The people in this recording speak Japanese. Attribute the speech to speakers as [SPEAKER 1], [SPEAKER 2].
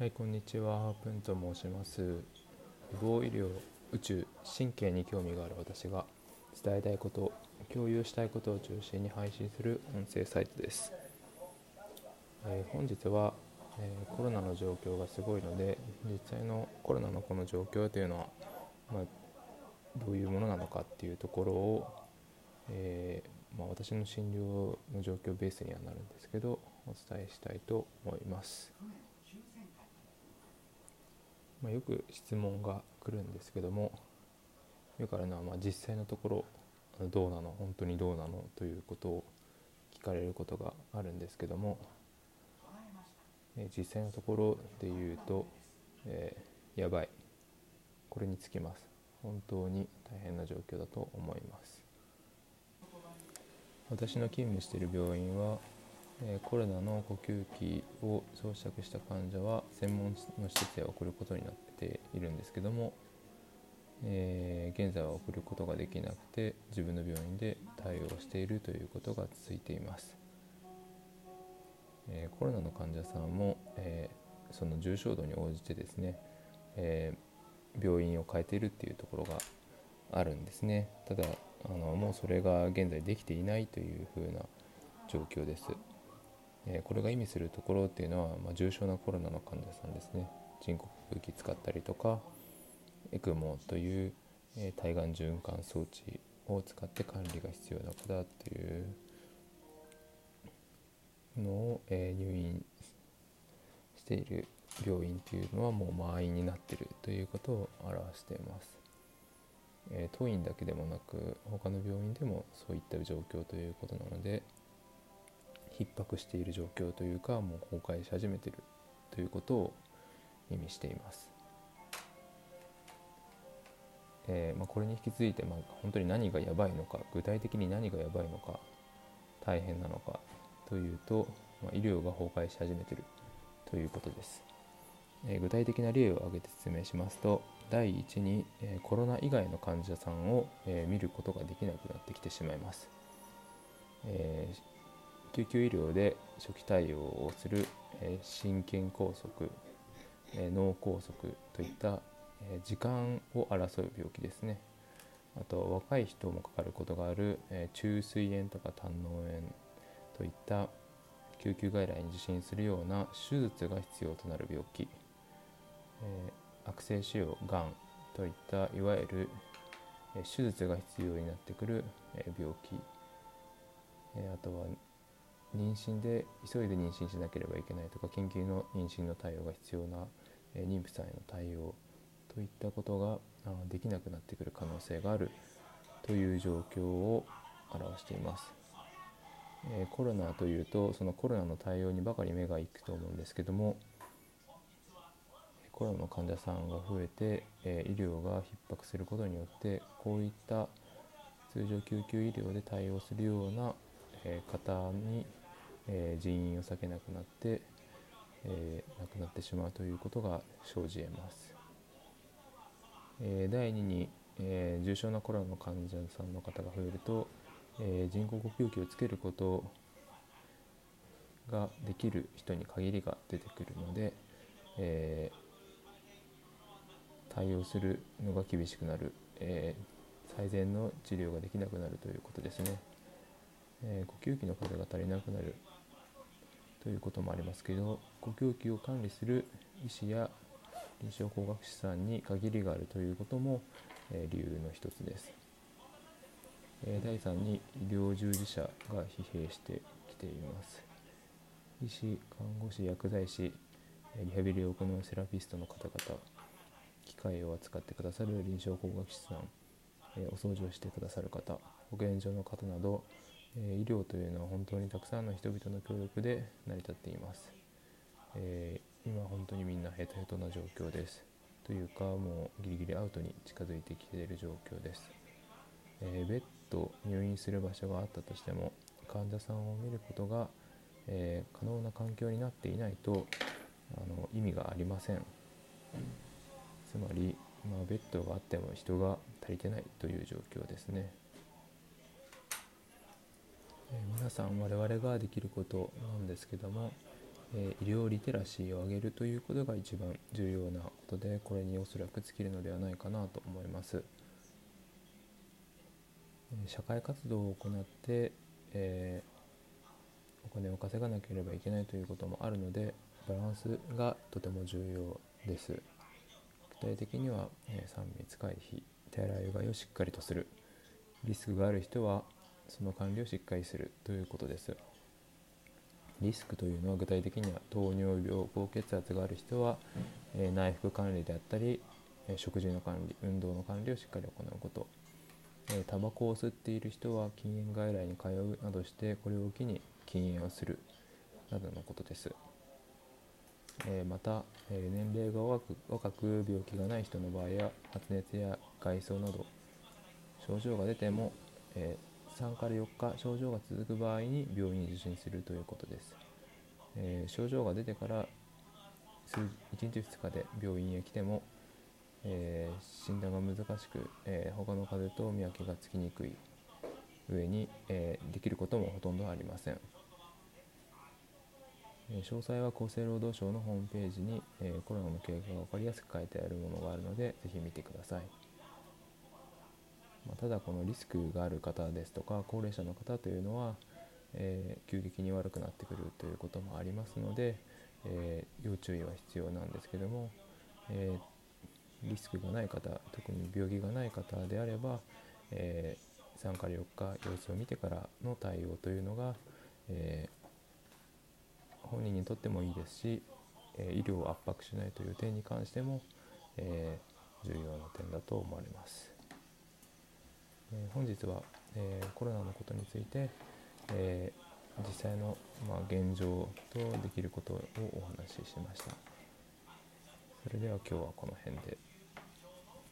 [SPEAKER 1] はい、こんにちは。プンと申します。予防医療、宇宙、神経に興味がある私が伝えたいこと、共有したいことを中心に配信する音声サイトです。えー本日は、えーコロナの状況がすごいので、実際のコロナのこの状況というのは、まあ、どういうものなのかっていうところを、えーまあ、私の診療の状況ベースにはなるんですけどお伝えしたいと思います。まあ、よく質問が来るんですけどもよくあるのはまあ実際のところどうなの本当にどうなのということを聞かれることがあるんですけども、えー実際のところで言うと、えーやばい。これにつきます。本当に大変な状況だと思います。私の勤務している病院は、えコロナの呼吸器を装着した患者は専門の施設へ送ることになっているんですけども、えー現在は送ることができなくて自分の病院で対応しているということが続いています、えーコロナの患者さんも、えーその重症度に応じてですね、え病院を変えているっていうところがあるんですね。ただあのもうそれが現在できていないというふうな状況です、えこれが意味するところっていうのは、まあ、重症なコロナの患者さんですね人工呼吸器使ったりとか ECMO という、えー体外循環装置を使って管理が必要な方っていうのを、えー入院している病院というのはもう満員になってるということを表しています。えー当院だけでもなく他の病院でもそういった状況ということなので逼迫している状況というかもう崩壊し始めているということを意味しています。えーまあ、これに引き続いて、まあ、本当に何がやばいのか具体的に何がやばいのか大変なのかというと、まあ、医療が崩壊し始めているということです。えー具体的な例を挙げて説明しますと第一に、えーコロナ以外の患者さんを、えー見ることができなくなってきてしまいます、えー救急医療で初期対応をする、え心筋梗塞、え脳梗塞といった、え時間を争う病気ですね。あと若い人もかかることがある、えー中水炎とか胆の炎といった救急外来に受診するような手術が必要となる病気、え悪性腫瘍がんといったいわゆる、手術が必要になってくる、病気、あとは妊娠で急いで妊娠しなければいけないとか緊急の妊娠の対応が必要な、え妊婦さんへの対応といったことがあできなくなってくる可能性があるという状況を表しています。えコロナというとそのコロナの対応にばかり目が行くと思うんですけどもコロナの患者さんが増えて、え医療が逼迫することによってこういった通常救急医療で対応するような、え方に、えー人員を割けなくなって、えー亡くなってしまうということが生じ得ます。えー第2に、えー重症なコロナの患者さんの方が増えると、えー人工呼吸器をつけることができる人に限りが出てくるので、えー対応するのが厳しくなる、えー最善の治療ができなくなるということですね、えー呼吸器の数が足りなくなる。ということもありますけど呼吸器を管理する医師や臨床工学士さんに限りがあるということも、えー理由の一つです、えー第3に医療従事者が疲弊してきています。医師看護師薬剤師えリハビリを行うセラピストの方々機械を扱ってくださる臨床工学士さん、えーお掃除をしてくださる方保健所の方など、え医療というのは本当にたくさんの人々の協力で成り立っています、えー今本当にみんなヘトヘトな状況です。というかもうギリギリアウトに近づいてきている状況です、えーベッド入院する場所があったとしても患者さんを見ることが、えー可能な環境になっていないとあの意味がありません。つまり、まあ、ベッドがあっても人が足りてないという状況ですね。え皆さん我々ができることなんですけども、え医療リテラシーを上げるということが一番重要なことでこれにおそらく尽きるのではないかなと思います。社会活動を行って、え、お金を稼がなければいけないということもあるのでバランスがとても重要です。具体的には、え、3密回避手洗いうがいをしっかりとするリスクがある人はその管理をしっかりするということです。リスクというのは具体的には糖尿病高血圧がある人は、えー、内服管理であったり、えー、食事の管理運動の管理をしっかり行うことえタバコを吸っている人は禁煙外来に通うなどしてこれを機に禁煙をするなどのことです、えまた、え年齢が若く若く病気がない人の場合や発熱や外装など症状が出ても、え3から4日症状が続く場合に病院に受診するということです、え症状が出てから1日2日で病院へ来てもえー、診断が難しく、えー、他の風邪と見分けがつきにくい上に、えー、できることもほとんどありません、詳細は厚生労働省のホームページに、えコロナの経過が分かりやすく書いてあるものがあるのでぜひ見てください、まあ、ただこのリスクがある方ですとか高齢者の方というのは、え急激に悪くなってくるということもありますので、え要注意は必要なんですけども、えーリスクがない方特に病気がない方であれば、えー、3から4日様子を見てからの対応というのが、え、本人にとってもいいですし、え医療を圧迫しないという点に関しても、え重要な点だと思われます。え本日は、えコロナのことについて、え実際の、まあ、現状とできることをお話ししました。それでは今日はこの辺で。